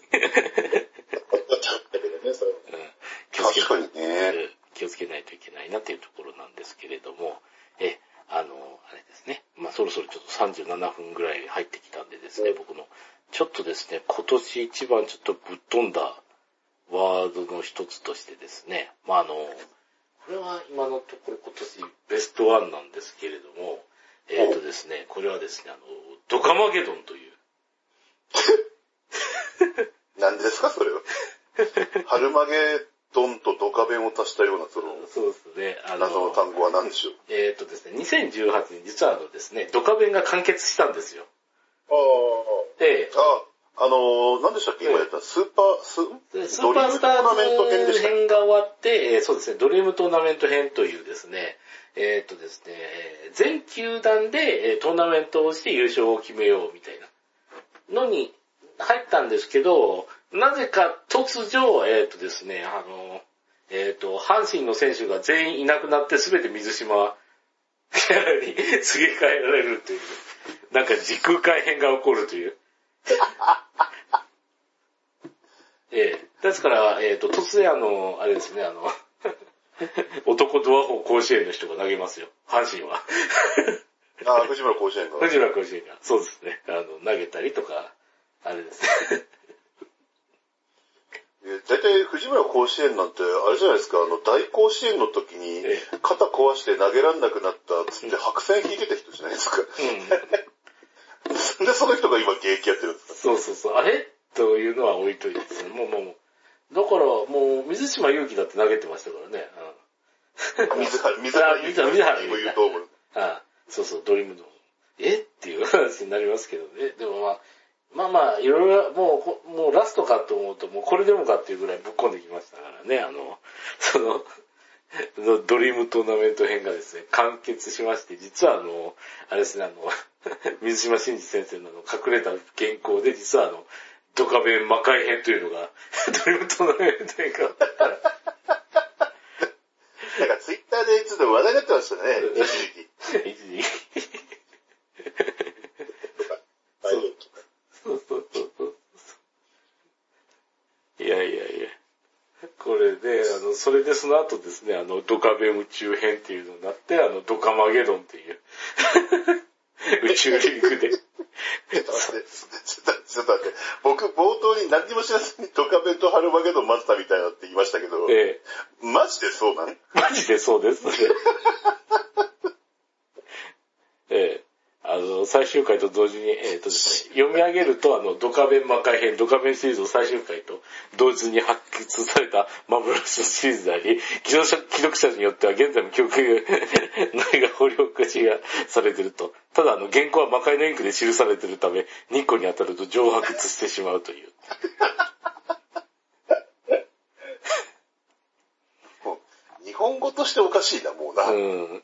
気をつけないといけないなっていうところなんですけれども、え、あの、あれですね、まあそろそろちょっと37分ぐらい入ってきたんでですね、僕の、ちょっとですね、今年一番ちょっとぶっ飛んだワードの一つとしてですね、まああの、これは今のところ今年ベストワンなんですけれども、えっ、とですね、これはですね、あの、ドカマゲドンという、(laughs) 何ですか、それは。春マゲドンとドカベンを足したような、その、そうですね、あ謎の単語は何でしょう？えっ、とですね、2018年、実はあのですね、ドカベンが完結したんですよ。ああ、で、あ、あのー、何でしたっけ、今やったスーパー、スでスーパースタードリームトーナメント編が終わって、えーそうですね、ドリームトーナメント編というですね、えっ、とですね、えー全球団でえートーナメントをして優勝を決めようみたいなのに入ったんですけど、なぜか突如、えっ、とですね、あの、えっ、と、阪神の選手が全員いなくなって全て水島キャラにすげ替えられるという、なんか時空改変が起こるという。ええですから、えっ、と、突然あの、あれですね、あの、(laughs) 男ドアホ甲子園の人が投げますよ。阪神は。あ、藤村甲子園が。藤村甲子園が。そうですね。あの、投げたりとか、あれですね。え大体藤村甲子園なんて、あれじゃないですか、あの、大甲子園の時にえ、肩壊して投げらんなくなったっつって白線引いてた人じゃないですか。うん。(laughs) で、その人が今現役やってるんですか？そうそうそう。あれ？というのは置いといてですね。もうもう。だから、もう、水島勇気だって投げてましたからね。水原、水原、あ水原水原今言うと思う。うん。あそうそう、ドリームドーム。え？っていう話になりますけどね。でもまあ、まあまあ、いろいろ、もうこ、もうラストかと思うと、もうこれでもかっていうぐらいぶっ込んできましたからね。あの、その、ドリームトーナメント編がですね、完結しまして、実はあの、あれですね、あの、(laughs) 水島真司先生の隠れた原稿で、実はあの、ドカベン魔界編というのが、(laughs) ドリームトーナメント編があったから、なんかツイッターでちょっと話題になってましたね、一時期。(laughs) 一時期大人気。そうそうそうそう。いやいやいや。これで、あの、それでその後ですね、あの、ドカベン宇宙編っていうのになって、あの、ドカマゲドンっていう、(laughs) 宇宙リングで。ちょっと待って、ちょっと待って。僕、冒頭に何にも知らずにドカベンとハルマゲドン待ってたみたいなって言いましたけど、ええマジでそうなん？マジでそうです。ええあの、最終回と同時に、えっ、とですね、読み上げると、あの、ドカベン魔界編、ドカベンシリーズの最終回と同時に発掘された幻のシリーズであり、記録者記録者によっては現在も記憶内が掘り起こしがされてると。ただ、あの、原稿は魔界のインクで記されてるため、日光に当たると蒸発してしまうという日本語としておかしいな、もうな。うん。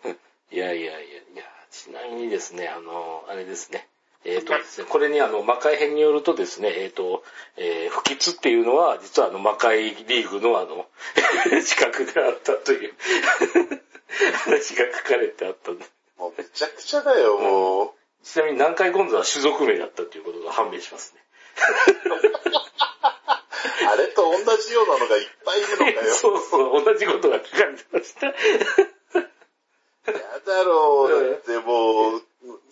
いやいやいや、いや、ちなみにですね、あの、あれですね。えっ、とですね、これにあの、魔界編によるとですね、えっ、と、えー不吉っていうのは、実はあの、魔界リーグのあの、(laughs) 資格があったという、話が書かれてあったんで。もうめちゃくちゃだよ、もう。ちなみに南海ゴンズは種族名だったということが判明しますね。あれと同じようなのがいっぱいいるのかよ。(laughs) そうそう、同じことが書かれてました。やだろう。だってもう、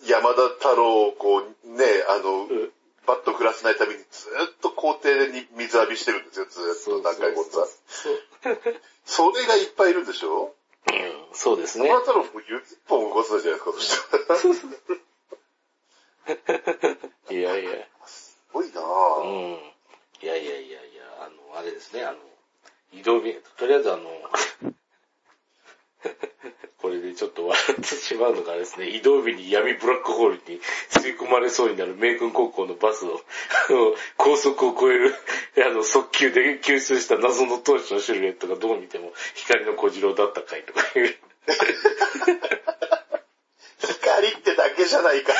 山田太郎をこう、ね、あの、んバット振らせないためにずっと校庭に水浴びしてるんですよ、ずっと南海ゴンザ。(laughs) それがいっぱいいるんでしょ？うんそうですね山。田太郎も指一本動かせないじゃないですか、そしたら。(laughs) いやいや。すごいなうぁ。ん。いやいやいやいや、あの、あれですね、あの、移動便、とりあえずあの、(laughs) これでちょっと笑ってしまうのがですね、移動日に闇ブラックホールに吸い込まれそうになる名君高校のバスを、あ (laughs) の高速を超える、(laughs) あの、速球で吸収した謎の投手のシルエットがどう見ても光の小次郎だったかいとかいう。光ってだけじゃないか。い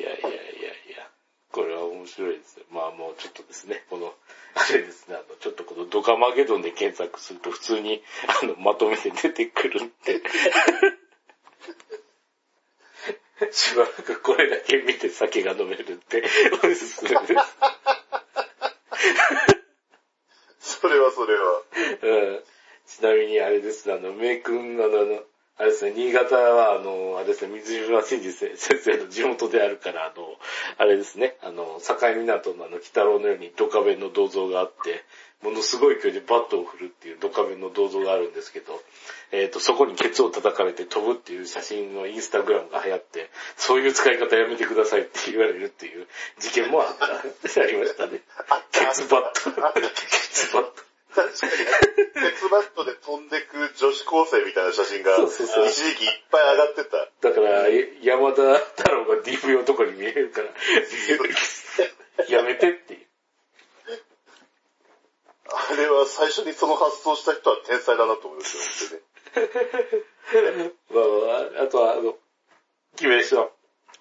やいやいやいや、これは面白いですよ。まあもうちょっとですね、この、あれですね、あの、ちょっとこのドカマゲドンで検索すると普通に、あの、まとめて出てくるんで、(laughs) しばらくこれだけ見て酒が飲めるっておすすめです。(laughs) それはそれは。うんちなみにあれです、あの、名君、あの、あのあれですね、新潟は、あの、あれですね、水島真司先生の地元であるから、あの、あれですね、あの、境港のあの、北郎のようにドカベンの銅像があって、ものすごい勢いでバットを振るっていうドカベンの銅像があるんですけど、えっ、と、そこにケツを叩かれて飛ぶっていう写真のインスタグラムが流行って、そういう使い方やめてくださいって言われるっていう事件もあった、(laughs) ありましたね。ケツバット。ケツバット。(laughs) 確かに、(laughs) 鉄バットで飛んでく女子高生みたいな写真が、そうそうそう一時期いっぱい上がってた。だから、山田太郎が DV 男に見えるから、やめてっていう。あれは最初にその発想した人は天才だなと思いますよ、本当にね。(laughs) まあまあ、あとは、あの、決めした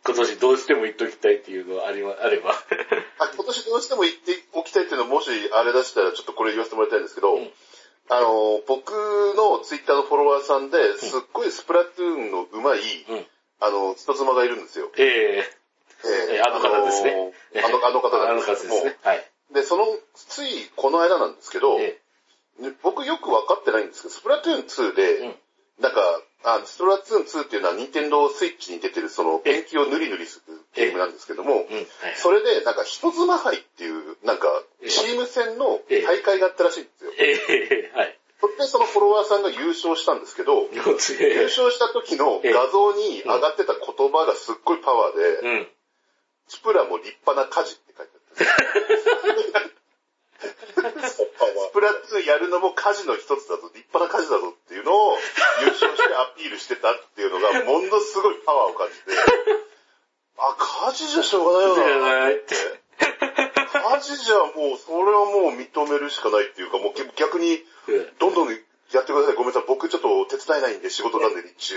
今年どうしても言っときたいっていうのがありま、あれば。あ今年どうしても言っておきたいっていうのは、もしあれ出したらちょっとこれ言わせてもらいたいんですけど、んあの、僕のツイッターのフォロワーさんで、すっごいスプラトゥーンの上手い、うん。あの、人妻がいるんですよ。えええーあの方ですねあの、あの方なんですね。はい。で、その、ついこの間なんですけど、えね僕よく分かってないんですけど、スプラトゥーン2で、うんなんか、あスプラトゥーン2っていうのは、ニンテンドースイッチに出てる、その、ペンキを塗り塗りするゲームなんですけども。それで、なんか、人妻杯っていう、なんか、ええチーム戦の大会があったらしいんですよ。ええはい。それで、そのフォロワーさんが優勝したんですけど、(laughs) 優え勝した時の画像に上がってた言葉がすっごいパワーで、えうん。チプラも立派な家事って書いてあった。(laughs) スプラトゥーンやるのも家事の一つだぞ、立派な家事だぞっていうのを優勝してアピールしてたっていうのが、ものすごいパワーを感じて、あ、家事じゃしょうがないよな。って。家事じゃもう、それはもう認めるしかないっていうか、もう逆に、どんどんやってください。ごめんなさい。僕ちょっと手伝えないんで仕事なんで日中。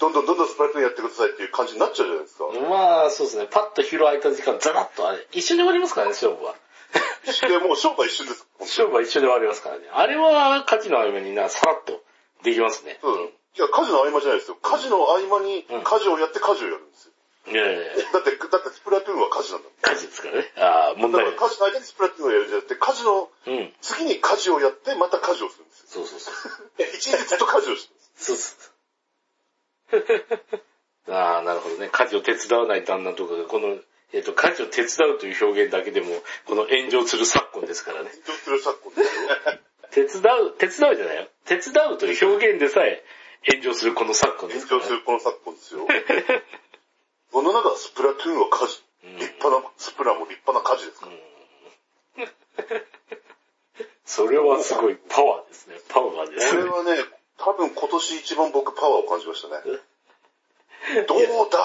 どんどんどんどんスプラトゥーンやってくださいっていう感じになっちゃうじゃないですか。まあ、そうですね。パッと広空いた時間、ザラッとあれ、一緒に終わりますからね、勝負は。で、もう勝負は一瞬です。勝負は一緒で終わりますからね。あれは、火事の合間にな、さらっとできますね。うん。いや、家事の合間じゃないですよ。家事の合間に家事をやって家事をやるんですよ。いやいやいや (laughs) だって、だってスプラトゥーンは家事なんだもん。火事ですからね。ああ、問だか題ない。ら家事の間にスプラトゥーンをやるんじゃなくて、家事のうん。次に家事をやって、また家事をするんですよ。そうそうそう。(laughs) 一日ずっと家事をしてるんです。そうそう。ああ、なるほどね。家事を手伝わない旦那とかが、この、えっ、と、家事を手伝うという表現だけでも、この炎上する昨今ですからね。炎上する昨今ですよ。手伝う、手伝うじゃないよ。手伝うという表現でさえ炎上するこの昨今ですね。炎上するこの昨今ですよ。その中、スプラトゥーンは家事。立派な、スプラも立派な家事ですから。それはすごいパワーですね。パワーですね。これはね、多分今年一番僕パワーを感じましたね。どうだ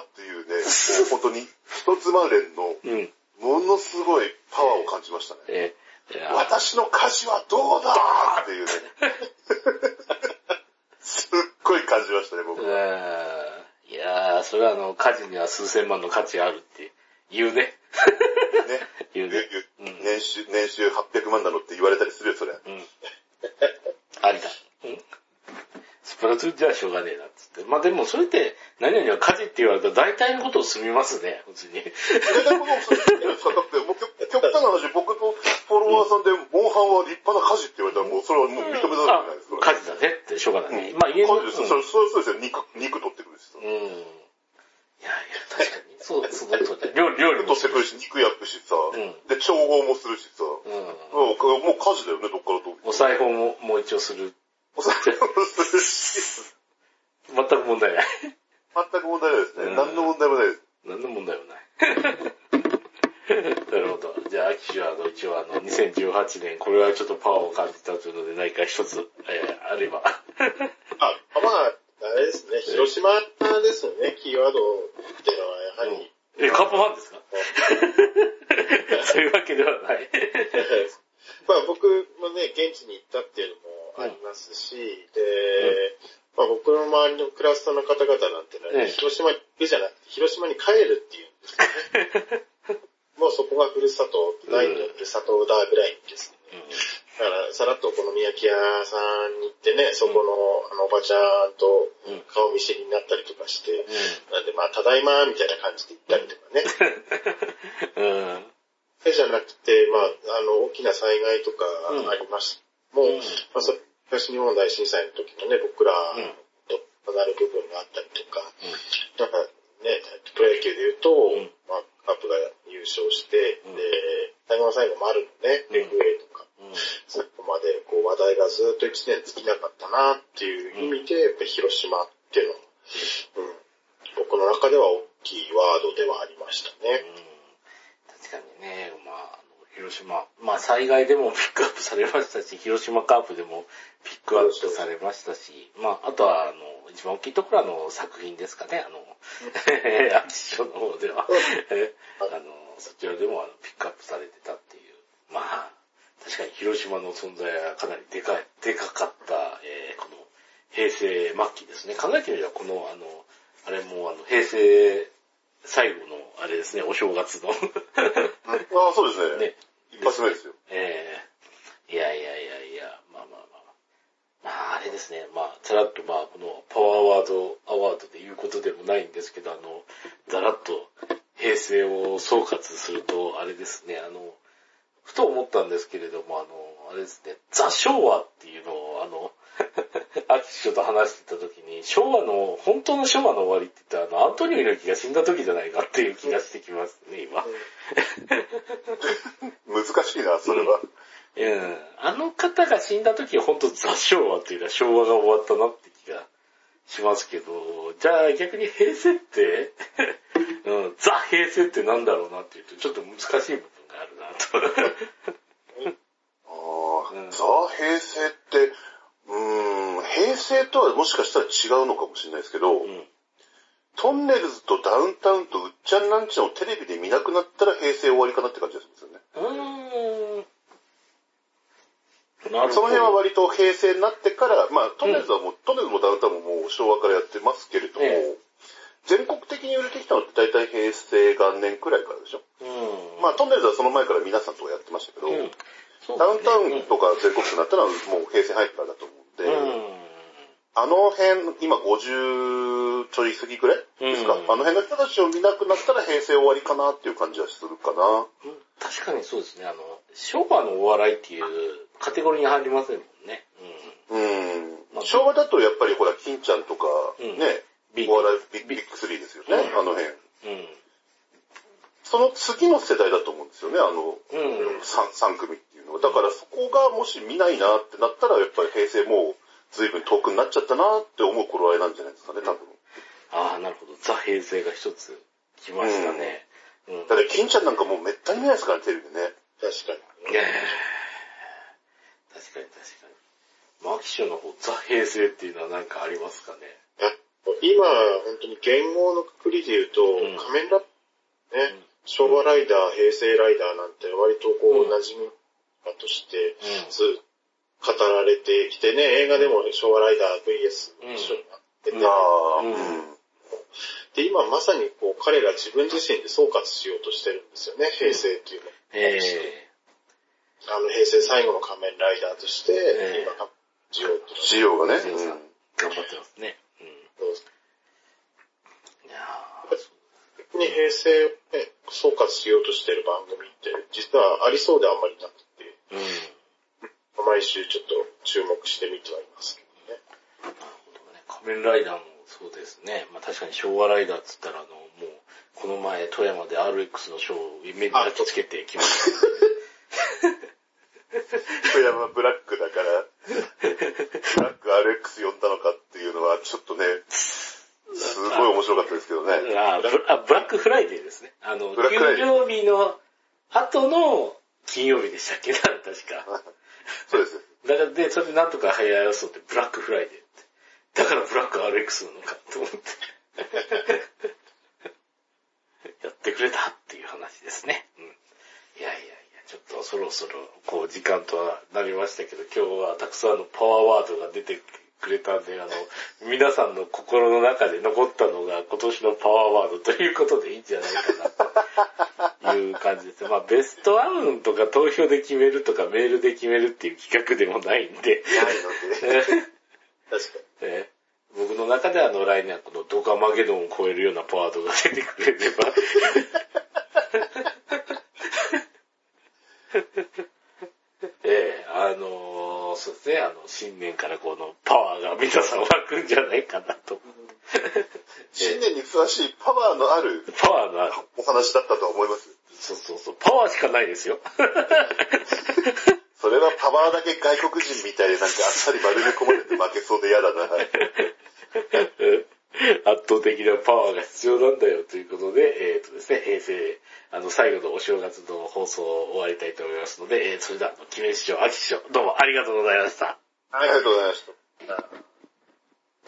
ーっていうね、もう本当に、一つま連の、うん。ものすごいパワーを感じましたね。えー私の家事はどうだーっていうね。(laughs) すっごい感じましたね、僕うは。んいやー、それはあの、家事には数千万の価値あるって言うね。ね。(laughs) 言うね。年収、年収800万なのって言われたりするよ、それ。うん。ありだ。うん。スプラトゥーンじゃしょうがねえなっつって。まあでもそれって、何々は家事って言われたら大体のことを済みますね、普通に。大体この、そうですかだって、もう極極端な話、僕とフォロワーさんで、モンハンは立派な家事って言われたら、もうそれはもう認めざるを得あないですか、ら。家事だねってしょうがない。うんまあ家の、家事です。それ、そうそうですよ。肉、肉取ってくるしさ。うん。うん。いやいや、確かに。そう、そう、そうだ。料理、料理も取ってくるし、肉焼くしさ。んで、調合もするしさ。うん。もう、もう家事だよね、どっからどうお裁縫も、もう一応する。お酒もするし。全く問題ない。全く問題ないですね。うん何の問題もないです。何の問題もない。(laughs) なるほど。じゃあ、秋はあの、一応あの、2018年、これはちょっとパワーを感じたというので、何か一つ、えーあれば。(laughs) あ、まあ、あれですね、広島ですよね、キーワードっていうのはやはり。え、カップファンですか？(laughs) そういうわけではない。まあ僕もね、現地に行ったっていうのもありますし、で、まあ僕の周りのクラスターの方々なんてね、ええ広島に行くじゃなくて、広島に帰るっていうんですよね。(laughs) もうそこがふるさと、第二のふるさとだぐらいですね。だから、さらっとお好み焼き屋さんに行ってね、そこの、あの、おばちゃんとうん顔見知りになったりとかして、なんで、まあ、ただいま、みたいな感じで行ったりとかね。(laughs) うん。そうじゃなくて、まあ、あの、大きな災害とかありましもう、うん。まあ、そ東日本大震災の時のね、僕らうん。となる部分があったりとか、なんかね、プロ野球で言うと、ん。まあ、カップが優勝して、うん。で、最後の最後もあるのね、うん。FA とか、うん。最後までこう話題がずっと1年尽きなかったなっていう意味で、やっぱり広島っていうのは、うん、僕の中では大きいワードではありましたね。確かにね、まあ、広島、まあ災害でもピックアップされましたし、広島カープでもピックアップされましたし、まあ、あとは、あの、一番大きいところは、あの、作品ですかね、あの、(laughs) アーティストの方では、えあの、そちらでもあのピックアップされてたっていう、まあ、確かに広島の存在はかなりでかい、でかかった、えーこの平成末期ですね。考えてみれば、この、あの、あれもあの、平成最後の、あれですね、お正月の、あ (laughs) あ、そうですね。ね、一発目ですよ。ええいやいやいやいや、まあまあまあ。まああれですね、まあ、さらっとまあ、このパワーワードアワードで言うことでもないんですけど、あの、ざらっと平成を総括すると、あれですね、あの、ふと思ったんですけれども、あの、あれですね、ザ・昭和っていうのを、あの、アキショと話してた時に、昭和の、本当の昭和の終わりって言ったら、あの、アントニオ猪木が死んだ時じゃないかっていう気がしてきますね、今。難しいな、それは。うん。あの方が死んだ時は本当ザ昭和っていうか昭和が終わったなって気がしますけど、じゃあ逆に平成って、(laughs) うん、ザ平成ってなんだろうなっていうとちょっと難しい部分があるなと。ああ、うんザ・平成って、うーん、平成とはもしかしたら違うのかもしれないですけど、うん。トンネルズとダウンタウンとうっちゃんなんちゃんをテレビで見なくなったら平成終わりかなって感じがするんですよね。うーん。なるほど。その辺は割と平成になってから、まあトンネルズはもう、トンネルズもダウンタウンももう昭和からやってますけれども、え全国的に売れてきたのって大体平成元年くらいからでしょ。うん。まあトンネルズはその前から皆さんとやってましたけど、うん。そうダウンタウねンとか全国区になったのはもう平成入ってからだと思うんで、うん。あの辺、今50ちょい過ぎぐらいですか、うんあの辺の人たちを見なくなったら平成終わりかなっていう感じはするかな。うん確かにそうですね。あの、昭和のお笑いっていうカテゴリーに入りませんもんね。うんまあ。昭和だとやっぱりほら、金ちゃんとか、うんね、ビッグお笑いビッッグ3ですよね、うんあの辺。うん。うん。その次の世代だと思うんですよね、あの、うん。3, 組っていうのは。だからそこがもし見ないなってなったら、やっぱり平成もう随分遠くになっちゃったなって思う頃合いなんじゃないですかね、多分。ああ、なるほど。ザ・平成が一つ来ましたね。うん。だって金ちゃんなんかもうめったに見ないですから、テレビでね。確かに。いや確かに確かに。マキショの方、ザ・平成っていうのは何かありますかね？いや今、本当に言語のくくりで言うと、ん仮面ライダー、ね、昭和ライダー、平成ライダーなんて割とこう、うん馴染みとして、うんずっと語られてきてね、映画でも昭和ライダー VS うん。一緒になってて、で、今まさにこう、彼が自分自身で総括しようとしてるんですよね、平成っていうの。えあの、平成最後の仮面ライダーとして、ええ。今、しようとして仕様がね。えー、さん、頑張ってますね。うん。いや逆に平成をね、総括しようとしてる番組って、実はありそうであんまりなくて、ーうん。毎週ちょっと注目して見てはいますけどね。なるほどね。仮面ライダーもそうですね。まあ確かに昭和ライダーっつったら、あの、もう、この前、富山で RX のショーを目に焼き付けてきました。富山ブラックだから、ブラック RX 呼んだのかっていうのはちょっとね、すごい面白かったですけどね。あブラあブラックフライデーですね。あの、ブラックフライデー給料日の後の金曜日でしたっけな、確か。そうです。だからで、それでなんとか流行らそうって、ブラックフライデーって。だからブラック RX なのかと思って。(laughs) やってくれたっていう話ですね。うん。いやいやいや、ちょっとそろそろ、こう、時間とはなりましたけど、今日はたくさんのパワーワードが出てくれたんで、あの、皆さんの心の中で残ったのが今年のパワーワードということでいいんじゃないかなという感じです。まあ、ベストアウンとか投票で決めるとかメールで決めるっていう企画でもないんで、ないので。確かに。(laughs) えー僕の中ではあの来年はこのドカマゲドンを超えるようなパワードが出てくれれば。(laughs) (laughs) ええあのーそうですね、あの、新年からこのパワーが皆さん湧くんじゃないかなと。新年にふさわしいパワーのあるパワーのある。お話だったと思います。そうそうそう。パワーしかないですよ。(laughs) それはパワーだけ外国人みたいでなんかあっさり丸め込まれて負けそうで嫌だな。(laughs) (laughs) 圧倒的なパワーが必要なんだよということで、えっ、とですね、平成、あの、最後のお正月の放送を終わりたいと思いますので、えーそれでは、木目師匠、秋師匠、どうもありがとうございました。ありがとうございました。